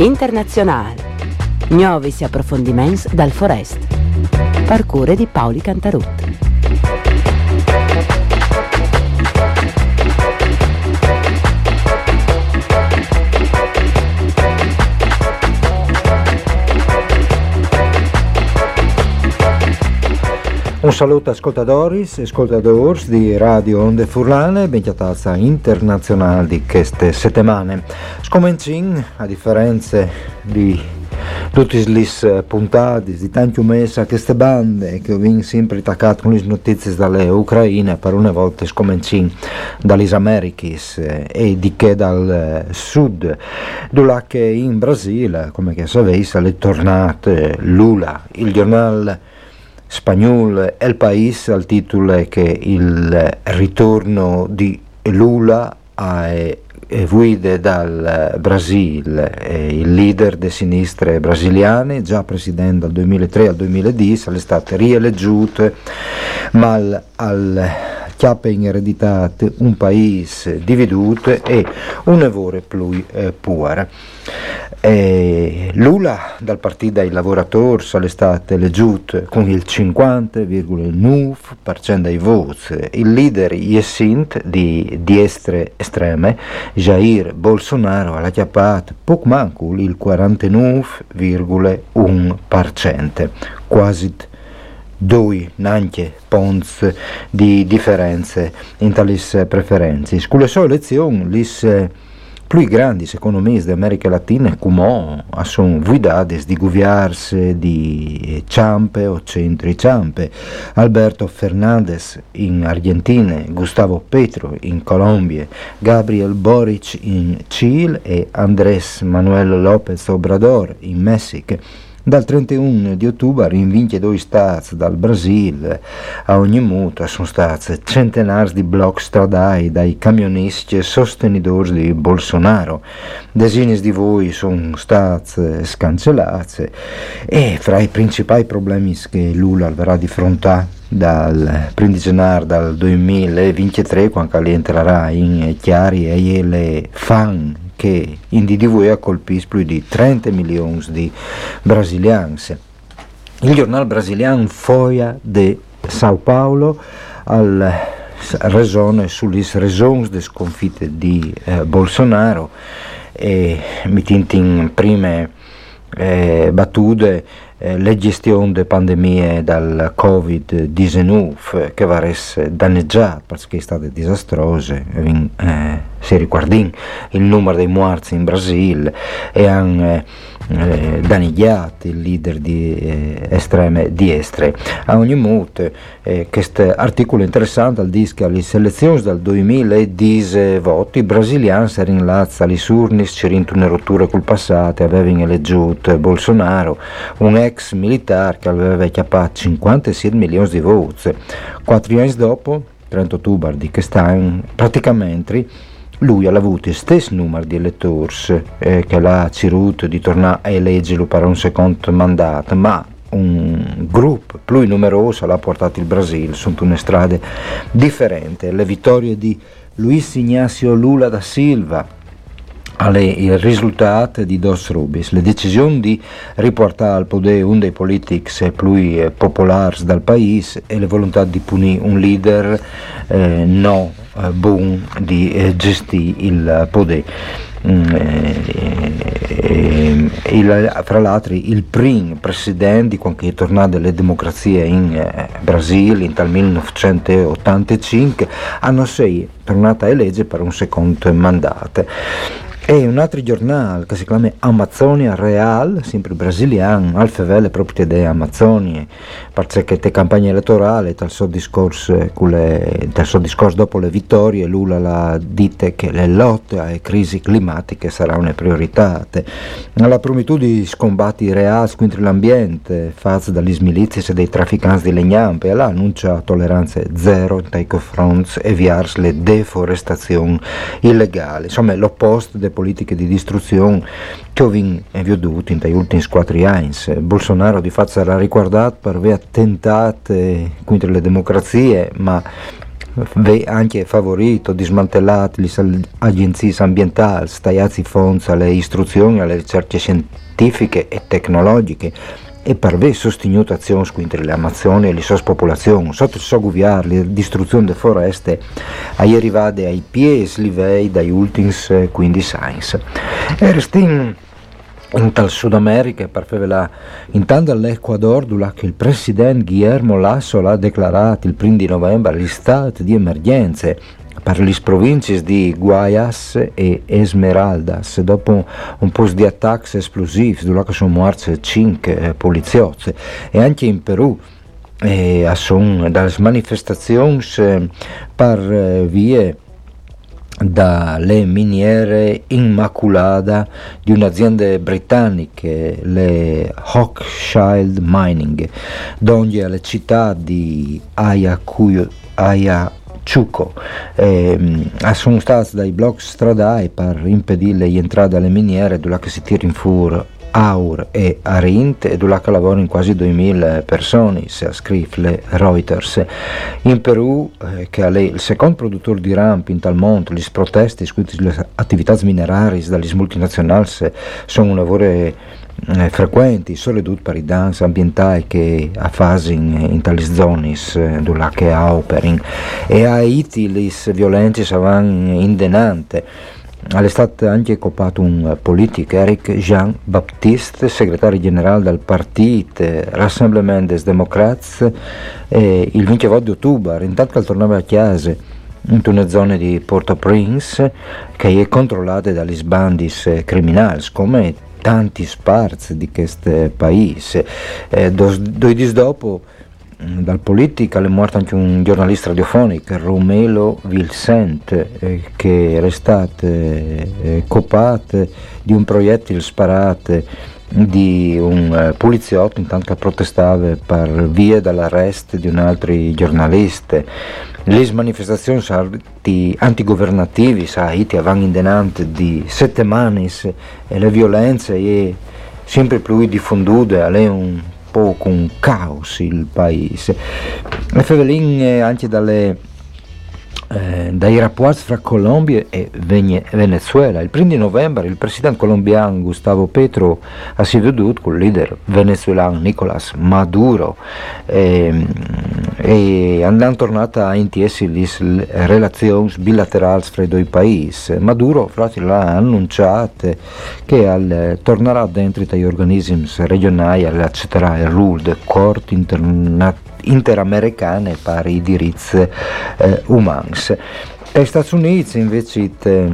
Internazionale. Nuovis approfondiments dal Forest. Parcure di Paoli Cantarut. Un saluto ascoltadoris e ascoltadores di Radio Onde Furlane, benchiatazza internazionale di queste settimane. Scomincin, a differenza di tutti le puntate di tanti mesi a queste bande che ho sempre attaccato con le notizie dalle Ucraine per una volta scomincin dalle Americhe e di che dal sud dove che in Brasile come che sapete è tornato Lula il giornale spagnolo El País al titolo che il ritorno di Lula a guide dal Brasile, il leader delle sinistre brasiliane, già presidente dal 2003 al 2010, è stato rieleggiuto, ma al chiappe in eredità un paese dividuto e un lavoro più eh, puare. E Lula dal partito dei lavoratori all'estate eleggiuto con il 50,9% dei voti. Il leader Yesint di destre estreme, Jair Bolsonaro, ha chiappato poco manco il 49,1%, quasi due neanche punti di differenze in tali preferenze. Con le sue elezioni, le più grandi economisti d'America Latina, come sono guidate di governi di ciampe o centri ciampe, Alberto Fernandez in Argentina, Gustavo Petro in Colombia, Gabriel Boric in Cile e Andrés Manuel López Obrador in Messico. Dal 31 di ottobre in 22 stati dal Brasile a ogni muta sono stati centenari di blocchi stradali dai camionisti e sostenitori di Bolsonaro. Decine di voi sono stati scancellati e fra i principali problemi che Lula avrà di fronte dal 15 gennaio del 2023 quando entrerà in chiari e le fan che in DDV colpisce più di 30 milioni di brasiliani. Il giornale brasiliano Foia de Sao Paulo al ragione sulle ragioni delle sconfitte di eh, Bolsonaro e mi in prime eh, battute eh, la gestione delle pandemie dal Covid-19 che va danneggiata perché è stata disastrosa. Eh, si riguarda il numero dei morti in Brasile e anche eh, danneggiati il leader di eh, estreme destre. A ogni modo, eh, questo articolo interessante dice che alle selezioni del 2010 voti i brasiliani si rinlazza alle urne c'erano una rottura col passato avevano eleggiuto Bolsonaro, un ex militare che aveva chiappato 57 milioni di voti. Quattro anni dopo, 30 ottobre di quest'anno, praticamente lui ha avuto il stesso numero di elettori eh, che l'ha ceduto di tornare a eleggerlo per un secondo mandato, ma un gruppo più numeroso l'ha portato il Brasile su una strada differente. Le vittorie di Luis Ignacio Lula da Silva, alle, il risultato di Dos Rubis, le decisioni di riportare al potere uno dei politici più eh, popolari del paese e la volontà di punire un leader eh, no eh, buon di eh, gestire il potere. Mm, eh, il, fra l'altro il primo presidente quando è tornato alle democrazie in eh, Brasile in tal 1985 hanno sei tornato a eleggere per un secondo mandato e un altro giornale che si chiama Amazzonia Real, sempre brasiliano, al fevele proprio di Amazzonia, perché le campagne elettorali, dal suo discorso, discorso dopo le vittorie, Lula la dite che le lotte alle crisi climatiche saranno una priorità. La promitù di scombatti reali contro l'ambiente, fatta dagli milizie e dei trafficanti di legnampe, e l'ha annuncia tolleranza zero nei confronti e viars le deforestazioni illegali. Insomma, l'opposto delle politiche di distruzione che ho veduto negli ultimi quattro anni. Bolsonaro di fatto sarà ricordato per aver attentato contro le democrazie, ma anche favorito, dismantellato le agenzie ambientali, i fondi alle istruzioni, alle ricerche scientifiche e tecnologiche e per aver sostenuto azioni contro le Amazzoni e le sue popolazioni, sotto il suo governo, la distruzione delle foreste è arrivata ai piedi livelli dai ultimi 15 anni. E restiamo in tal Sud America, per farvela intanto all'Ecuador, dove il presidente Guillermo Lasso ha dichiarato il 1 di novembre stato di emergenza per le province di Guayas e Esmeraldas dopo un po' di attacchi esplosivi dove sono morti 5 eh, poliziotti. E anche in Perù eh, sono dalle manifestazioni eh, per eh, vie dalle miniere Immaculata di un'azienda britannica, le Hawkshield Mining, donde alle città di Ayacuyo, Ayacucho eh, sono stati dai blocchi stradali per impedire l'entrata alle miniere dove si tira in fuori Aur e Arint e dove lavorano quasi 2000 persone, se ha scritto le Reuters. In Perù, eh, che è il secondo produttore di ramp in tal mondo, le proteste le attività minerarie dalle multinazionali sono un lavoro eh, frequenti, soprattutto per i danze ambientali che a fase in, in tali zone eh, dove che operano. E a Haiti le violenze saranno indenante stato anche occupato un politico, Eric Jean-Baptiste, segretario generale del partito Rassemblement des Démocrates, eh, il 20 di ottobre, intanto che tornava a casa in una zona di Port-au-Prince che è controllata dagli sbandis criminali, come tanti sparsi di questo paese. Eh, due giorni dopo Mm, dal politica è morto anche un giornalista radiofonico, Romelo Vilsent, eh, che era stato eh, copato di un proiettile sparato di un eh, poliziotto intanto protestava per via dall'arresto di un altro giornalista. Le manifestazioni antigovernative a Haiti avevano indenante di settimane e le violenze è sempre più diffondute, è un po' con caos il paese. E Fevelin anche dalle eh, dai rapporti fra Colombia e Venezuela. Il 1 novembre il presidente colombiano Gustavo Petro ha si veduto con il leader venezuelano Nicolás Maduro e, e hanno tornato a intiesi le relazioni bilaterali fra i due paesi. Maduro infatti l'ha annunciato che al, tornerà dentro i organismi regionali e accetterà il ruolo del Corte internazionale interamericane per i diritti eh, umani. Gli Stati Uniti invece te,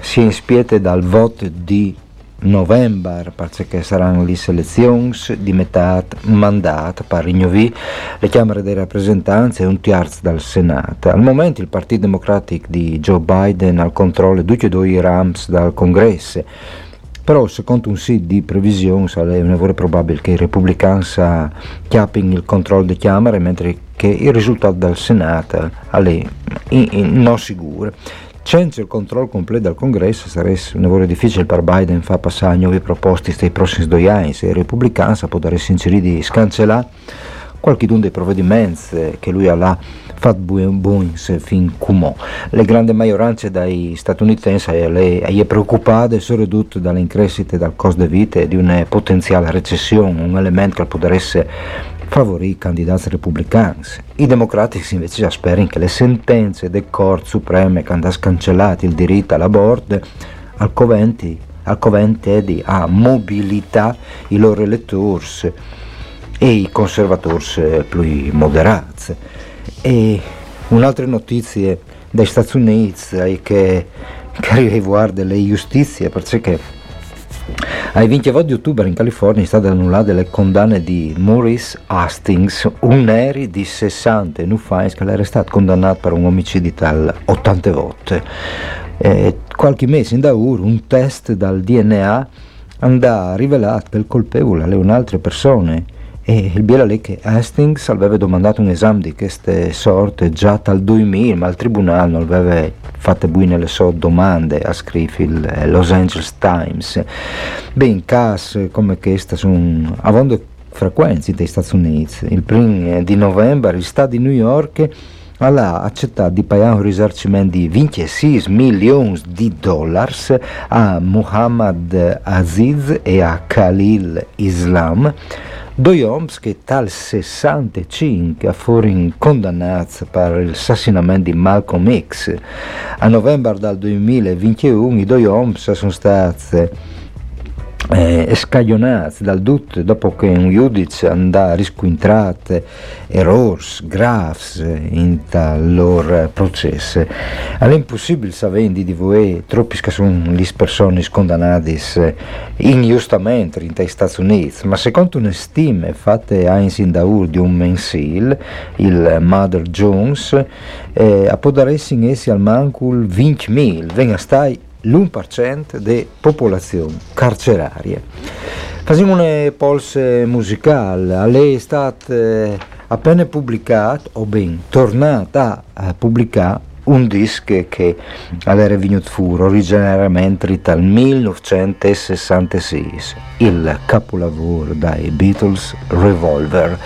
si ispiete dal voto di novembre perché saranno le selezioni di metà mandato per rinnovare le Camere dei rappresentanti e un terzo dal Senato. Al momento il Partito Democratico di Joe Biden ha il controllo di tutti e due i rams dal Congresso però secondo un sito di previsione è probabile che i repubblicani chiappino il controllo delle Camere mentre che il risultato del Senato è non sicuro. Senza il controllo completo del Congresso sarebbe un lavoro difficile per Biden far passare nuove proposte nei prossimi due anni se i repubblicani potrebbero inserire di scancellare qualche dei provvedimenti che lui ha fatto buoni fin come le grandi maggioranze dai statunitensi è preoccupate soprattutto dalle increscite del costo di vita e di una potenziale recessione, un elemento che potrebbe favorire i candidati repubblicani. I democratici invece sperano che le sentenze del Corte Supreme che hanno scancellato il diritto all'aborto al coventi, al covente di a mobilità i loro elettori e i conservatori più moderati. E un'altra notizia dai Stati Uniti è che che riguarda le giustizie, perché ai 20 di ottobre in California è stata annullata le condanne di Maurice Hastings, un eri di 60 anni che era stato condannato per un omicidio tal 80 volte. Eh, qualche mese in da ora un test dal DNA andò rivelato che il colpevole alle un'altra persona e il che Hastings aveva domandato un esame di queste sorte già dal 2000, ma il tribunale non aveva fatto buone le sue domande, ha scritto il eh, Los Angeles Times. Beh, in casi come questa avendo frequenze negli Stati Uniti. Il primo di novembre il Stato di New York ha accettato di pagare un risarcimento di 26 milioni di dollari a Muhammad Aziz e a Khalil Islam Due uomini che dal 65 furono condannati per l'assassinamento di Malcolm X. A novembre del 2021 i due sono stati eh, scaglionati dal tutto dopo che un giudice andò a riscontrare errori gravi in tal loro processo. È impossibile sapere di voi troppi che sono le persone condannate ingiustamente in Stati Uniti, ma secondo una stima fatta a Insindaur di un mensile, il Mother Jones, eh, a podare in essi al mancul 20.000, venga stai l'1% della popolazione carceraria. Facciamo una polse musicale, lei è stata eh, appena pubblicata, o ben tornata a pubblicare un disco che era venuto fuori originariamente dal 1966, il capolavoro dai Beatles Revolver.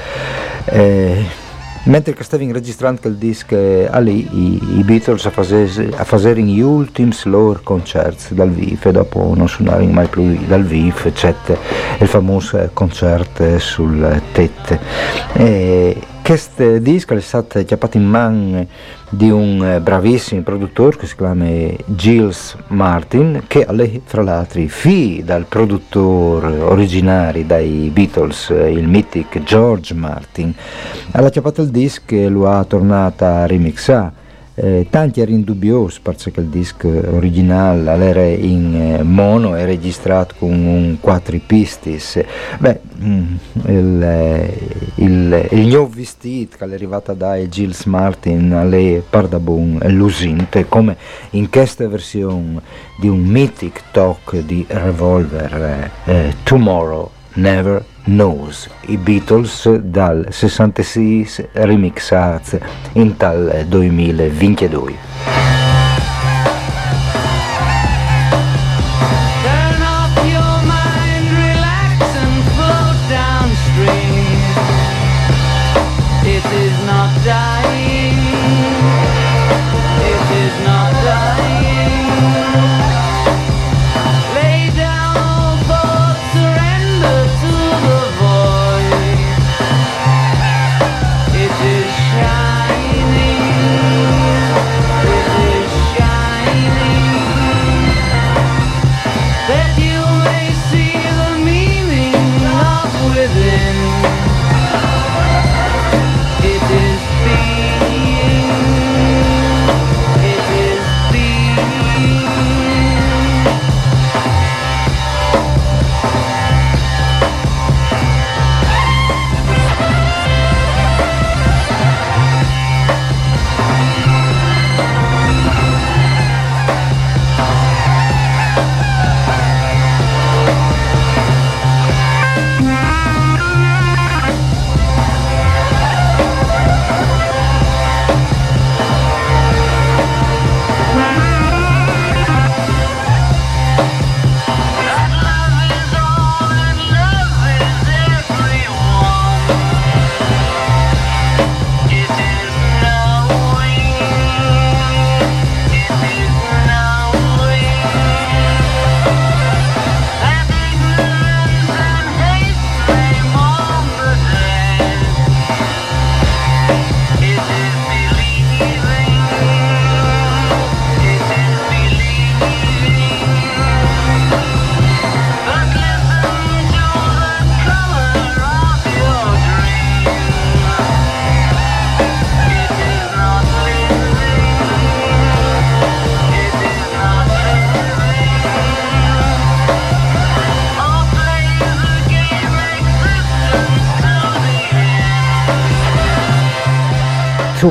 Eh, Mentre che stavi registrando il disco a lì, i, i Beatles a fare gli ultimi loro concerti dal vivo e dopo non suonare mai più dal vivo, eccetera, il famoso concerto sul TET. E questo disco è stato chiappato in mano di un eh, bravissimo produttore che si chiama Gilles Martin, che è fra l'altro figlio dal produttore originario dai Beatles, eh, il mythic George Martin. Ha chiappato il disco e lo ha tornato a remixare eh, tanti erano dubbiosi perché il disco originale era in eh, mono e registrato con un quattro pistis. Beh mm, il, eh, il, il nuovo vestito che è arrivato da Gilles Martin alle Pardabun lusinte come in questa versione di un mythic talk di Revolver eh, eh Tomorrow Never Knows, i Beatles dal 66 remixati in tal 2022.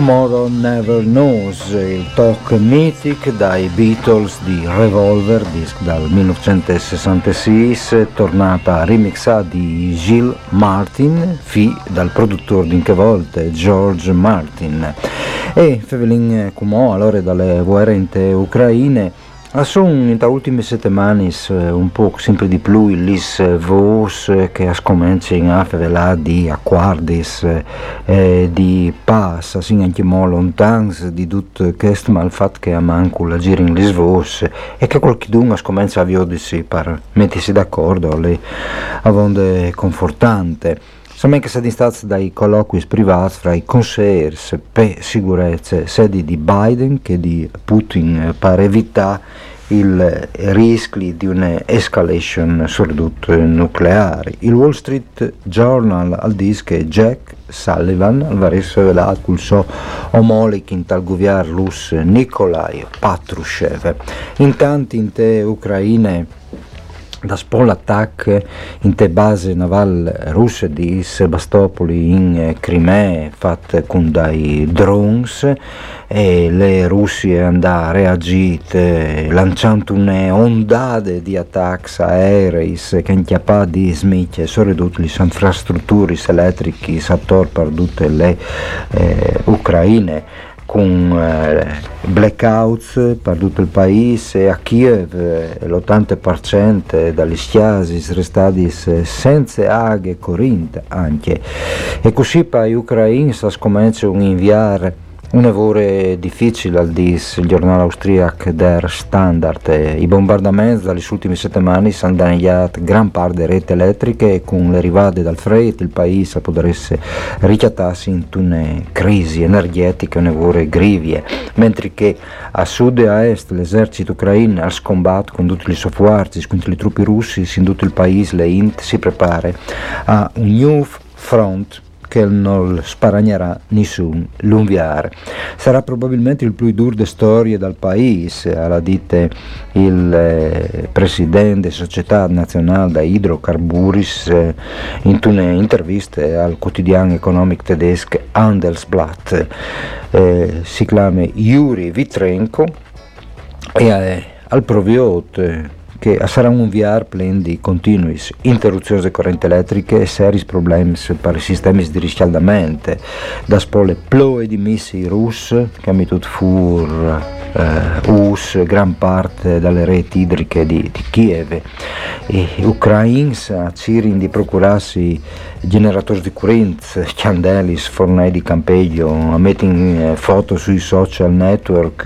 Tomorrow Never Knows, il talk mythic dai Beatles di Revolver, disc dal 1966, tornata remixata di Gilles Martin, fi dal produttore di che volte George Martin. E Fevelin Kumò, allora dalle guerre ucraine, sono in le ultime settimane un po' sempre di più le voci che cominciano a parlare di acquardis, eh, di pass, anche molto lontano di tutto questo malfatto che manco la gira in le voci e che qualcuno comincia a vedersi per mettersi d'accordo, le avonde confortante. Semmai che siamo stati dai colloqui privati fra i consiglieri per sicurezza sia di Biden che di Putin per evitare il rischio di un'escalation soprattutto nucleare. Il Wall Street Journal al dice che Jack Sullivan avrebbe rivelato il suo omologo in tal governo russo Nikolai Patrushev. Intanto in te Ucraine da l'attacco in te base navale russe di Sebastopoli in Crimea fatte con dei drones e le Russie hanno reagito lanciando un'ondata di attacchi aerei che hanno chiappato di smicce soprattutto le infrastrutture elettriche attorno per tutte le eh, ucraine con eh, blackouts per tutto il paese, a Kiev eh, l'80% dagli schiasi sono stati senza acqua e corrente anche. E così per gli ucraini si cominciano a inviare un lavoro difficile al DIS, il giornale austriaco Der Standard. I bombardamenti dalle ultime settimane hanno danneggiato gran parte delle reti elettriche e con le arrivate dal freddo il paese potrebbe ricattarsi in una crisi energetica, una lavoro grivie, mentre che a sud e a est l'esercito ucraino ha scombattuto con tutti i suoi forze contro le truppe russe in tutto il paese, le INT si prepara a un new front che non sparagnerà nessun l'unviare. Sarà probabilmente il più duro di storia del paese, ha dite il eh, presidente Società Nazionale da Idrocarburis eh, in una intervista al quotidiano economico tedesco Handelsblatt. Eh, si chiama Yuri Vitrenko e eh, al proviot che sarà un VR plen di continui interruzioni di corrente elettriche e seri problemi per i sistemi di riscaldamento, da spole ploe di missili russi che hanno tutto fur eh, us gran parte dalle reti idriche di, di Kiev. E ucraini a Cirin di procurarsi generatori di corrente, candelis, fornai di campeggio, a mettere eh, foto sui social network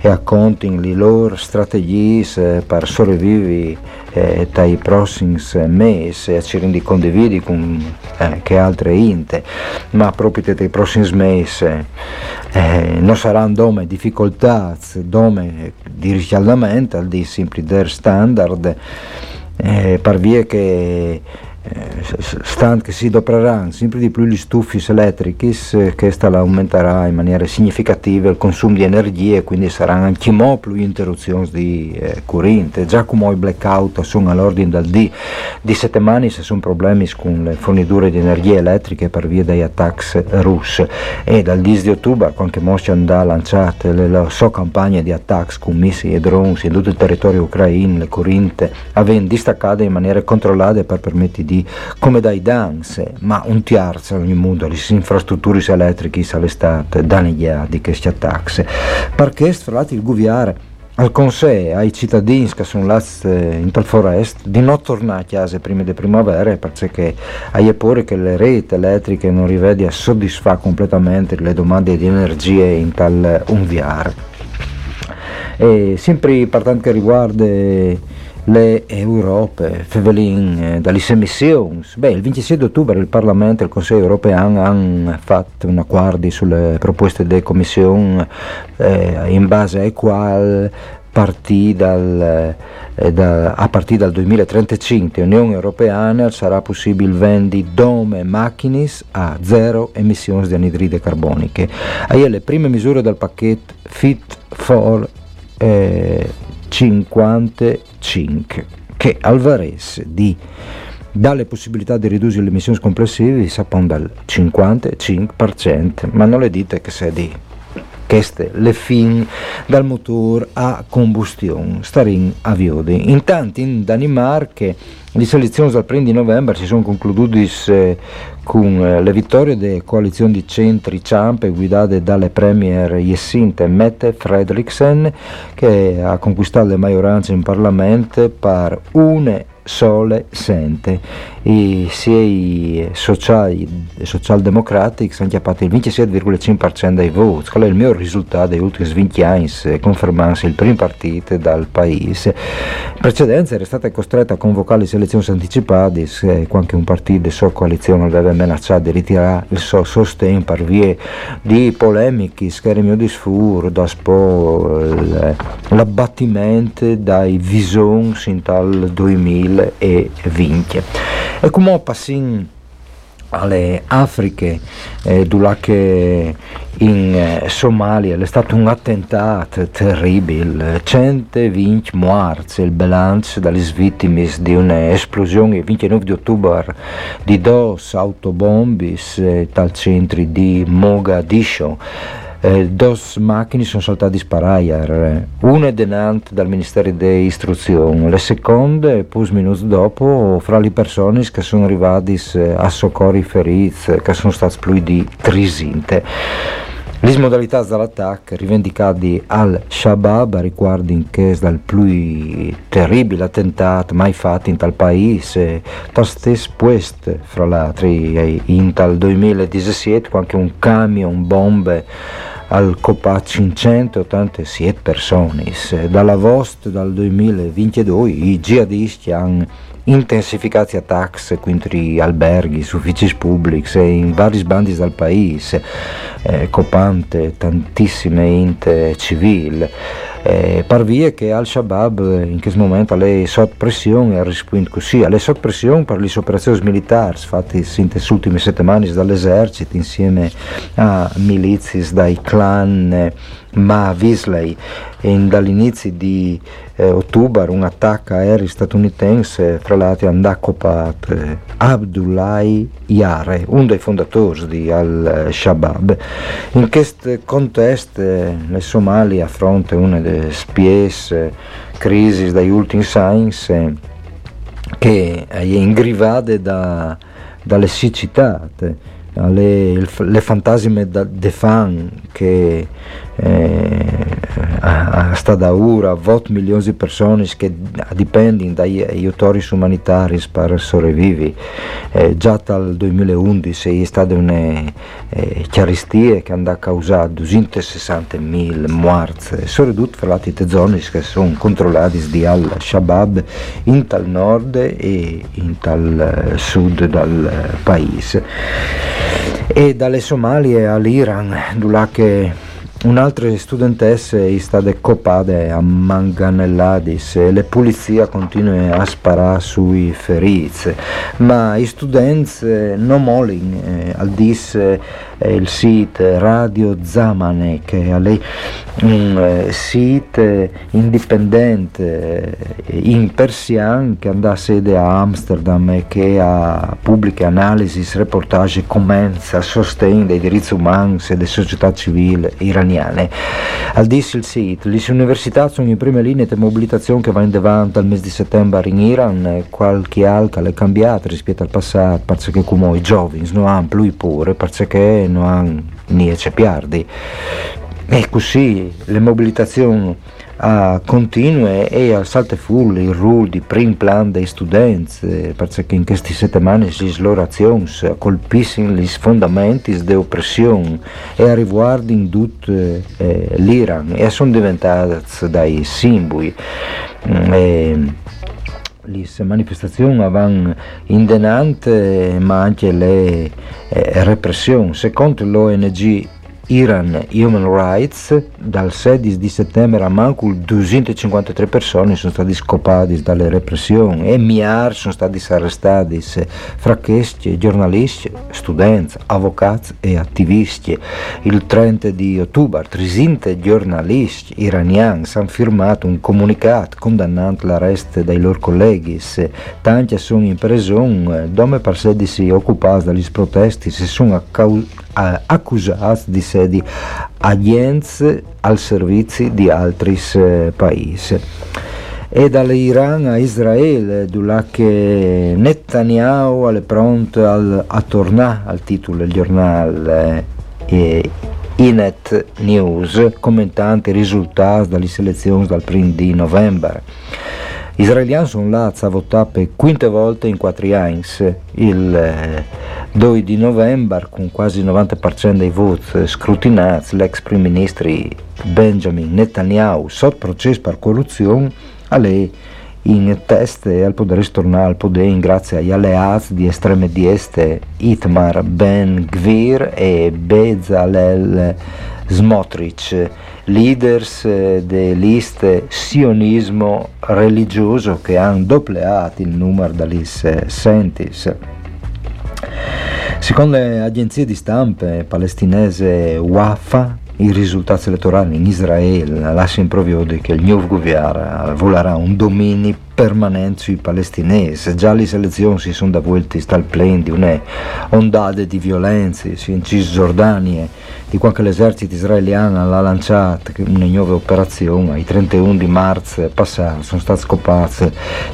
e a le loro strategie eh, per sopravvivere eh, dai prossimi mesi e ci rendi condividi con eh, che altre inte, ma proprio dai prossimi mesi eh, non saranno dome difficoltà, dome di riscaldamento, al di simpli der standard, eh, per via che eh, stand che si adopereranno sempre di più gli stufi elettrici che aumenterà in maniera significativa il consumo di energia e quindi saranno anche mo più interruzioni di eh, corrente. Già come i blackout sono all'ordine del D di settimane se sono problemi con le forniture di energia elettrica per via degli attacchi russi. E dal 10 di ottobre quando Mosca ha lanciato la sua campagna di attacchi con missili e drones in tutto il territorio ucraino le corrente avendo distaccato in maniera controllata per permettere di di, come dai danze, ma un tiarza ogni mondo, le infrastrutture elettriche sono state danneggiate che si attacca. Perché fra il governo al Consiglio, ai cittadini che sono là in tal forest, di non tornare a casa prima di primavera perché hai pure che le reti elettriche non rivedi a soddisfare completamente le domande di energia in tal unviare. E sempre per quanto riguarda le Europe, Fevelin, eh, dalle emissioni. Beh, il 26 ottobre il Parlamento e il Consiglio europeo hanno fatto un accordo sulle proposte della Commissione eh, in base ai quali partì dal, eh, da, a partire dal 2035 l'Unione Europea sarà possibile vendere dome macchine a zero emissioni di anidride carboniche. Ahí le prime misure del pacchetto Fit for eh, 55 che Alvarez di dalle possibilità di ridurre le emissioni complessive sapon dal 55%, ma non le dite che se di queste le fin dal motore a combustione, starin a viodi. Intanto in Danimarca le selezioni dal 1 di novembre si sono concludute eh, con eh, le vittorie delle coalizioni di centri ciampe guidate dalle premier Jessinte Mette Fredriksen che ha conquistato le maggioranze in Parlamento per une sole sente. E i sociali, socialdemocratici hanno chiappato il 27,5% dei voti quello è il mio risultato degli ultimi 20 anni confermandosi il primo partito dal paese. In precedenza era stata costretta a convocare le selezioni anticipate anche un partito di sua coalizione aveva minacciato di ritirare il suo sostegno per via di polemiche schermi di sfuro da spo l'abbattimento dai visoni in tal 2000 2020. E come passin alle Afriche, eh, che in eh, Somalia è stato un attentato terribile, 120 morti, il bilancio delle vittime di un'esplosione il 29 ottobre di due autobombis eh, dal centro di Mogadiscio eh, dos macchine sono saltate sparare, una è denante dal Ministero di Istruzione, le seconde, pus minuti dopo, fra le persone che sono arrivate a soccorri feriti, che sono state più di trisinte. Le modalità dell'attacco rivendicate al-Shabaab riguardano che il più terribile attentato mai fatto in tal paese, per stesso fra l'altro, in tal 2017, anche un camion bombe al Copa 587 persone. Dalla VOST dal 2022 i jihadisti hanno intensificato gli attacchi contro alberghi, uffici pubblici in vari sbandi del paese, eh, copante tantissime inte civili. Eh, par via che Al-Shabaab in questo momento è sotto pressione e risponde così, è sotto pressione per le operazioni militari fatte in queste ultime settimane dall'esercito insieme a milizie dai clan eh, Ma Visley. Dall'inizio di eh, ottobre un attacco aereo statunitense fra l'altro hanno occupato eh, Abdullah Yare, uno dei fondatori di Al-Shabaab. In questo contesto eh, le Somalia affronta una delle spiese crisi dagli ultimi anni eh, che è ingrivate da, dalle siccità le, le fantasime de fan che eh, sta da ora 8 milioni di persone che dipendono dagli aiutori umanitari per sopravvivere eh, già dal 2011 è stata una eh, chiaristia che hanno causato 260.000 morti. Soprattutto fra le zone che sono controllate di al-Shabaab in tal nord e in tal sud del paese. E dalle Somalie all'Iran, dove Un'altra studentessa è stata coppata a manganelladis e le polizie continuano a sparare sui feriti, ma i studenti non mollano, eh, al dis eh, il sito Radio Zamane che è un eh, sito indipendente eh, in persian che andà a sede a Amsterdam e che ha pubbliche analisi, reportage e commenti a sostegno dei diritti umani e della società civile iraniana iraniane. Al disse il sito, le università sono in prima linea di mobilitazione che va in avanti al mese di settembre in Iran, qualche alca è cambiata rispetto al passato, perché come i giovani non hanno più pure, perché non hanno niente piardi. E così le mobilitazioni a continue e a salte full il ruolo di prim plan dei studenti perché in queste settimane le loro azioni colpiscono gli fondamenti di oppressione e riguardano tutto eh, l'Iran. E sono diventate dai simboli. Mm, e, le manifestazioni vanno indenante ma anche le eh, repressioni secondo l'ONG Iran Human Rights, dal 16 di settembre a manco 253 persone sono state scopate dalle repressioni e miliardi sono stati arrestati, fra questi giornalisti, studenti, avvocati e attivisti. Il 30 di ottobre 300 giornalisti iraniani hanno firmato un comunicato condannando l'arresto dei loro colleghi, tanti sono in prigione, dove per 16 occupati dagli protesti si sono accusati di essere agenti al servizio di altri eh, paesi. E dall'Iran a Israele, dove Netanyahu è pronto al, a tornare al titolo del giornale eh, Inet News, commentando i risultati delle selezioni dal 1 di novembre. Israeliani sono là a votare per quinte volte in quattro anni. Il 2 eh, di novembre, con quasi il 90% dei voti scrutinati, l'ex primo ministro Benjamin Netanyahu, sotto processo per corruzione, a lei in teste al potere tornare al potere grazie agli alleati di estreme destre Itmar Ben Gvir e Bezalel Smotrich leaders eh, delle liste sionismo religioso che hanno doppleato il numero degli sentis. Secondo le agenzie di stampa palestinese Wafa, i risultati elettorali in Israele lasciano proprio che il nuovo governo volerà un dominio permanente sui palestinesi. Già le selezioni si sono davuti dal plan di un'ondata di violenze in Cisgiordania di quando l'esercito israeliano l'ha lanciato una nuova operazione, il 31 di marzo passato sono stati scopati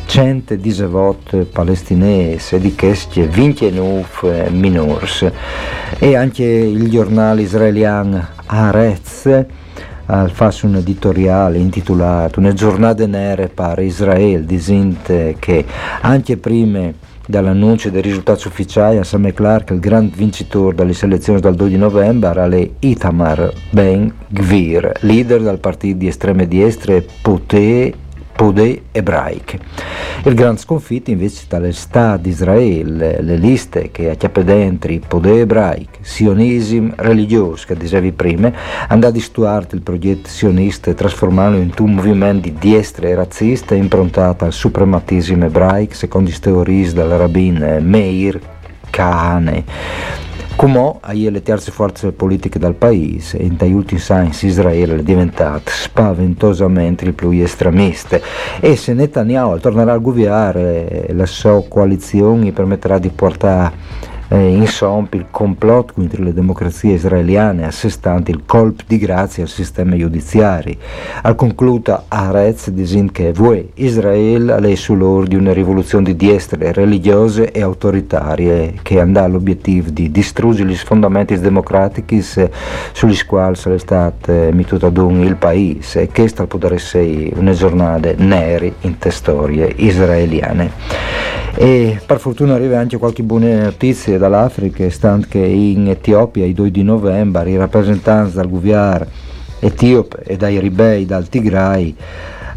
118 palestinesi di questi 29 minori. E anche il giornale israeliano Haaretz fa un editoriale intitolato Una giornata nere per Israele, dicendo che anche prima dall'annuncio dei risultati ufficiali a Sam Clark, il grande vincitore delle selezioni del 2 novembre era Itamar Ben Gvir, leader del partito di estreme destre Poté Podé ebraiche. Il gran sconfitto invece dalle Stato di Israele, le liste che a chiappe dentro Podé ebraiche, sionismo religioso, che dicevi prima, andò a distuarti il progetto sionista e trasformarlo in un movimento di destra e razzista improntato al suprematismo ebraico, secondo i teorie del rabbin Meir Kahane. Come le terze forze politiche del paese, in dagli ultimi anni Israele è diventato spaventosamente il più estremista e se Netanyahu tornerà a governare la sua coalizione permetterà di portare eh, insomma il complotto contro le democrazie israeliane assestante il colpo di grazia al sistema giudiziario. Al concluda Arez disin che vuoi Israele è sull'ora di una rivoluzione di destre religiose e autoritarie che andrà all'obiettivo di distruggere gli fondamenti democratici sugli quali è stato mituto ad un il paese e che sta poter essere una giornata neri in te storie israeliane. E per fortuna arriva anche qualche buona notizia dall'Africa, stando che in Etiopia il 2 di novembre i rappresentanti del governo etiope e dai ribelli dal Tigray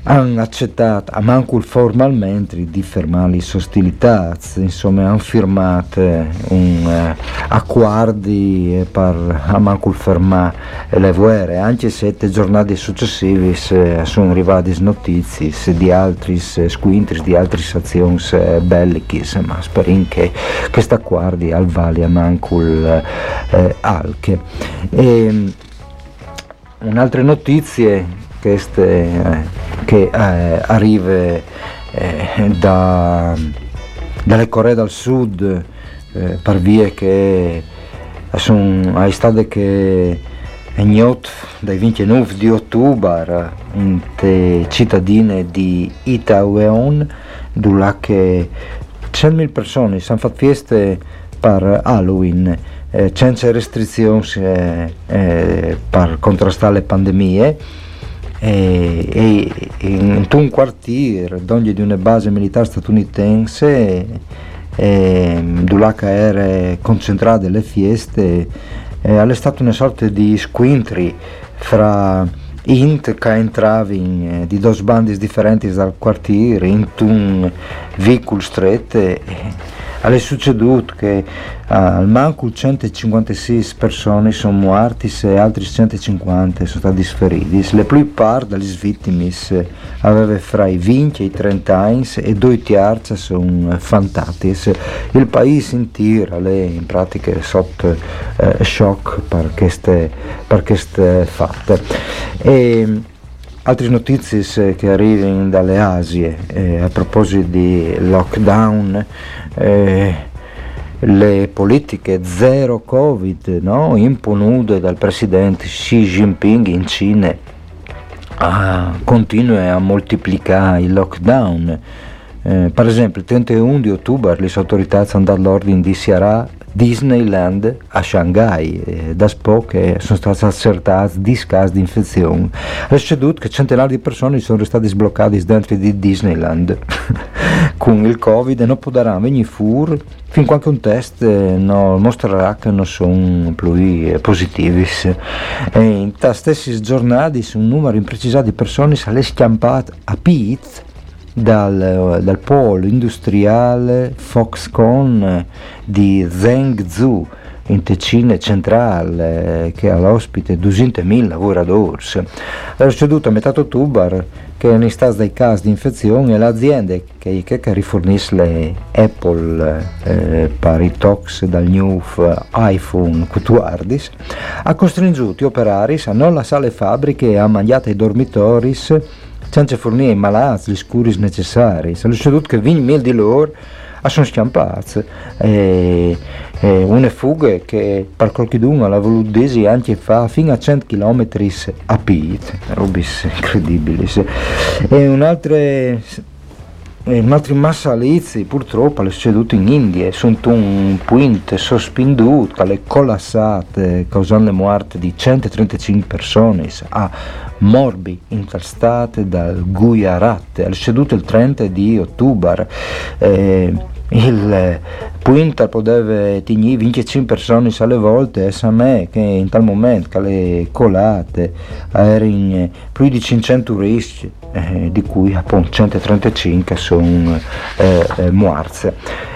hanno accettato, a manco formalmente, di fermare le ostilità, insomma hanno firmato un eh, accordi per a manco fermare le guerre, anche se sette giornate successive sono arrivate notizie di altri squintri, di altre azioni belliche, ma speriamo che questi accordi al vale a manco eh, alche. E, un'altra notizia queste, eh, che eh, arriva eh, da, dalle Coree del Sud per vie che sono state che Egnot dai 29 di ottobre in te cittadine di Itaúeon dove 100.000 persone. Hanno fatto feste per Halloween senza restrizioni eh, per contrastare le pandemie e, e in un quartiere di una base militare statunitense dove era concentrate le feste è stata una sorta di squintri fra int che entravano eh, di due bandi differenti dal quartiere in un veicolo stretto è succeduto che al manco 156 persone sono morte e altri 150 sono stati feriti. Le più parte delle vittime aveva fra i 20 e i 30 anni e due terzi sono fantati. Il paese intero è in pratica sotto eh, shock per queste, per queste fatte. E, Altre notizie che arrivano dalle Asie eh, a proposito di lockdown, eh, le politiche zero Covid no? imponute dal presidente Xi Jinping in Cina ah, continuano a moltiplicare il lockdown. Eh, per esempio, il 31 di ottobre le autorità hanno dato l'ordine di Sierra Disneyland a Shanghai. Eh, da poco sono stati accertati 10 casi di infezione. È succeduto che centinaia di persone sono state sbloccate dentro di Disneyland con il Covid e non potranno venire fuori fin quando un test eh, mostrerà che non sono più positivi. E in questi stessi giornate un numero imprecisato di persone è schiampato a Pete dal, dal polo industriale Foxconn di Zhengzhou in Ticino centrale che ha l'ospite 200.000 lavoratori. Ha ricevuto a metà ottobre che in stato dei casi di infezione l'azienda che, che, che rifornisce le Apple eh, per i tox dal new iPhone 14 ha costringiuto gli operari a non lasciare le fabbriche e a mangiare i dormitori senza fornire ai malati gli scuri necessari. Sono succeduto che 20.000 di loro sono scampati e, e una fuga che per qualcuno l'ha voluto dire anche fa fino a 100 km a piedi, robe incredibili. E un'altra e altri massalizi purtroppo è succeduto in India, sono un punto sospenduto, le collassate causando le morte di 135 persone a Morbi interstate dal Gujarat, è succeduto il 30 di ottobre. Eh, il Puinta poteva tenere 25 persone alle volte e sa me che in tal momento che le colate erano più di 500 turisti eh, di cui appunto 135 sono eh, eh,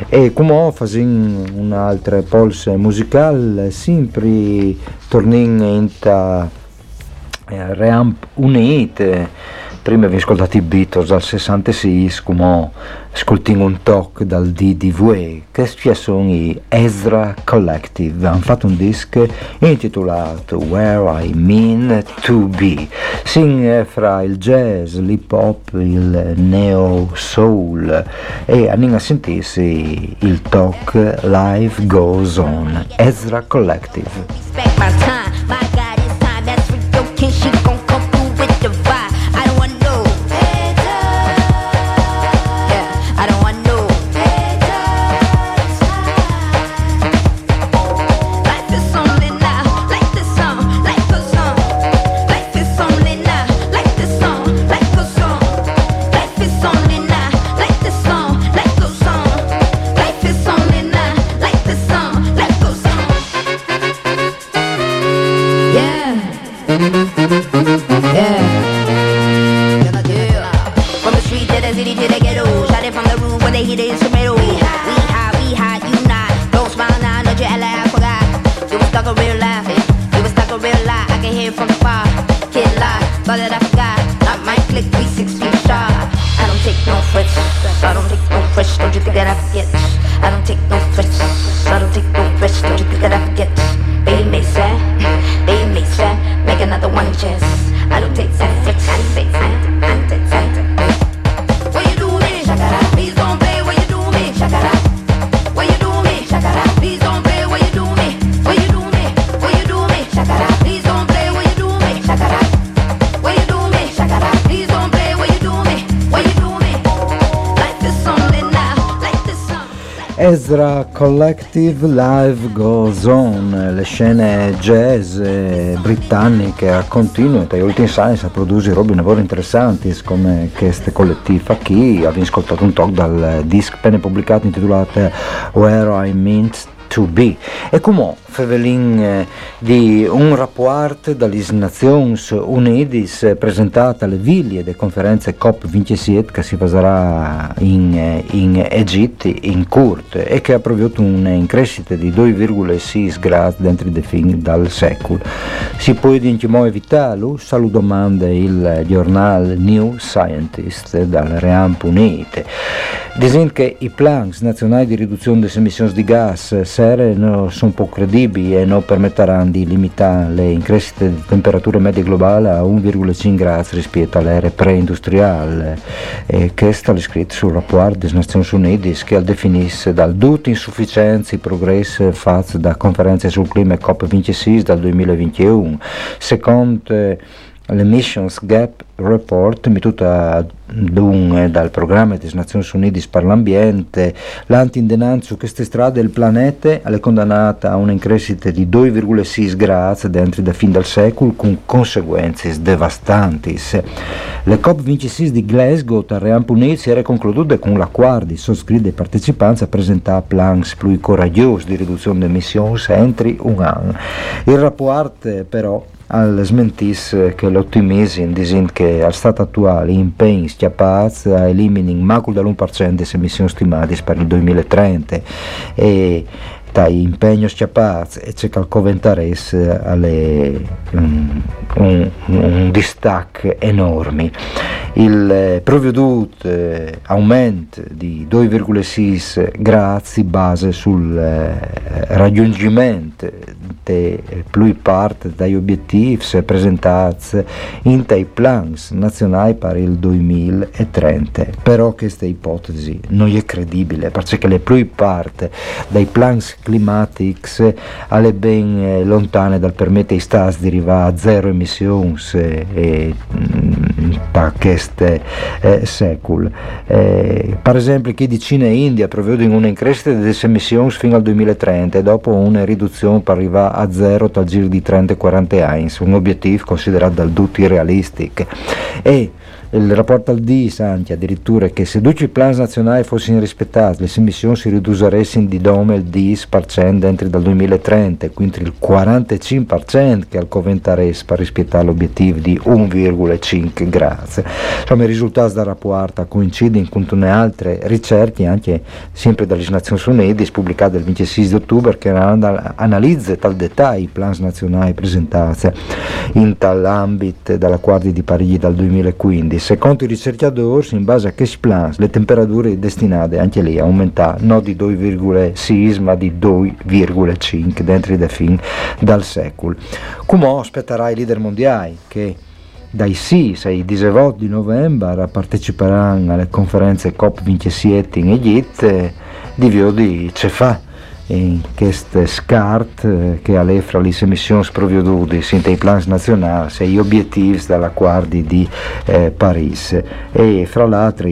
e come facendo un'altra polse musicale sempre torniamo in ta eh, Reamp Unite prima vi ascoltato i Beatles al 66 come ascoltiamo un talk dal DDV che sono i Ezra Collective. Hanno fatto un disco intitolato Where I Mean To Be. Sing fra il jazz, l'hip hop, il neo soul. E andiamo a sentirsi il talk Life Goes On. Ezra Collective Collective Live Goes On, le scene jazz britanniche continuano, negli ultimi anni si produce robe lavori interessanti come queste collettive qui, abbiamo ascoltato un talk dal disc appena pubblicato intitolato Where I Meant To Be. E come fevelin eh, di un rapporto dalle Nazioni Unite presentato alle viglie delle conferenze COP27 che si passerà in, eh, in Egitto in Kurt e che ha prodotto una crescita di 2,6 gradi dentro il fin dal secolo. Si può diciamo evitarlo? Saluto domanda il giornale New Scientist dal Reamp Unite. Dicono che i piani nazionali di riduzione delle emissioni di gas serre no, sono poco credibili e non permetteranno di limitare le increscite di temperatura media globale a 1,5 gradi rispetto all'era pre-industriale. E questo è scritto sul rapporto delle Nazioni Unite che definisce dal tutto insufficienza i progressi fatti da conferenze sul clima COP26 dal 2021. Secondo l'Emissions Gap Report mituta dunque dal programma delle Nazioni Unite per l'ambiente l'antindenanza su queste strade del pianeta è condannata a una crescita di 2,6 gradi dentro da fin dal secolo con conseguenze devastanti. Le COP26 di Glasgow a si era conclusa con l'accordo di sottoscritti dei partecipanti a presentare plans più coraggiosi di riduzione delle emissioni entro un anno. Il rapporto però al smentis che l'ottimismo disin che al stato attuale impegni schiappati a eliminare macul dall'1% delle emissioni stimate per il 2030 e dai impegno schiappati e c'è calcoventares alle um, un, un distacco enorme. Il eh, provveduto eh, aumento di 2,6 gradi base sul eh, raggiungimento de più parte dagli obiettivi presentati in dei plans nazionali per il 2030 però questa ipotesi non è credibile perché le più parte dei plans climatici alle ben eh, lontane dal permettere ai stati di arrivare a zero emissioni e, e da questo eh, secolo. Eh, per esempio chi di Cina e India prevedono una crescita delle emissioni fino al 2030 e dopo una riduzione per arrivare a zero dal giro di 30-40 anni, un obiettivo considerato dal tutto irrealistico. E il rapporto al DIS anche addirittura che se tutti i plani nazionali fossero rispettati le emissioni si ridurrebbero di dome il 10% entro dal 2030 quindi il 45% che al coventaresse per rispettare l'obiettivo di 1,5 gradi insomma i risultati del rapporto coincidono con altre ricerche anche sempre dalle Nazioni Unite pubblicate il 26 ottobre che analizza tal dettaglio i plani nazionali presentati in tal ambito dalla Guardia di Parigi dal 2015 quindi, secondo i ricercatori, in base a questi plan, le temperature destinate anche lì a aumentare non di 2,6 ma di 2,5 dentro i fin dal secolo. Come aspetterà i leader mondiali che dai 6 ai 19 di novembre parteciperanno alle conferenze COP27 in Egitto di via di Cefà in queste scart eh, che alle fra le emissioni provvedute in dei plans nazionali e gli obiettivi dall'accordo di eh, Parigi e fra l'altro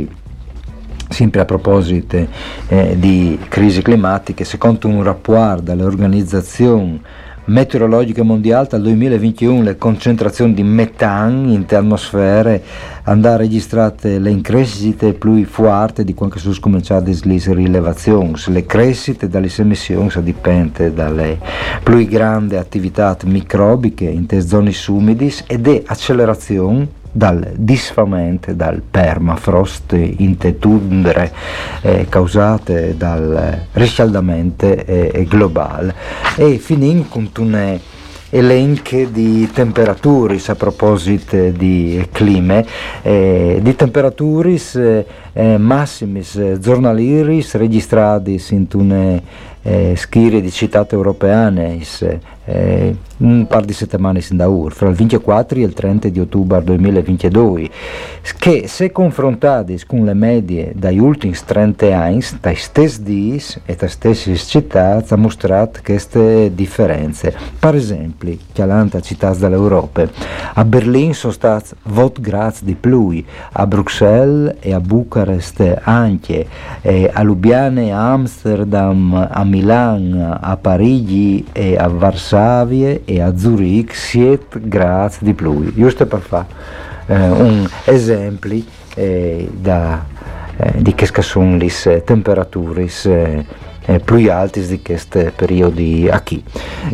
sempre a proposito eh, di crisi climatiche secondo un rapporto dall'organizzazione meteorologica mondiale dal 2021 le concentrazioni di metano in atmosfere andare registrate le crescite più forti di quando sono cominciate le rilevazioni le crescite dalle emissioni dipendono dalle più grandi attività microbiche in zone umidi ed è accelerazione dal disfamento, dal permafrost in tundre eh, causate dal riscaldamento eh, globale. E finì con un elenche di temperature a proposito di clima, eh, di temperature eh, massimis giornaliris registrati in una eh, schiere di città europeane eh, un par di settimane sin da ur, fra il 24 e il 30 di ottobre 2022, che se confrontati con le medie dagli ultimi 30 anni, dai stessi dis e dalle stesse città, ha mostrato queste differenze. Per esempio, chialante città dell'Europa, a Berlino sono stati 20 gradi di più, a Bruxelles e a Bucarest anche, e a Lubiane, a Amsterdam, a Milano, a Parigi e a Varsavia e a Zurich 7 gradi di più, giusto per fare eh, un esempio eh, eh, di che sono le temperature eh, eh, più alti di questi periodi qui.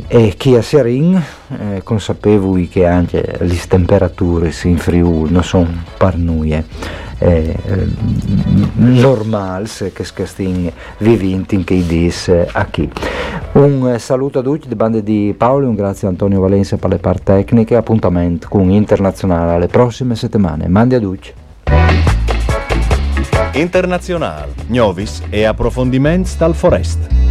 E chi a Serin, eh, consapevoli che anche le temperature in Friuli non sono per eh, eh, normali che stiamo vivendo in che dis qui. Un saluto a tutti di bande di Paolo e un grazie a Antonio Valencia per le parti tecniche. Appuntamento con Internazionale alle prossime settimane. Mandi a tutti. Internazionale, Novis e approfondimenti dal Forest.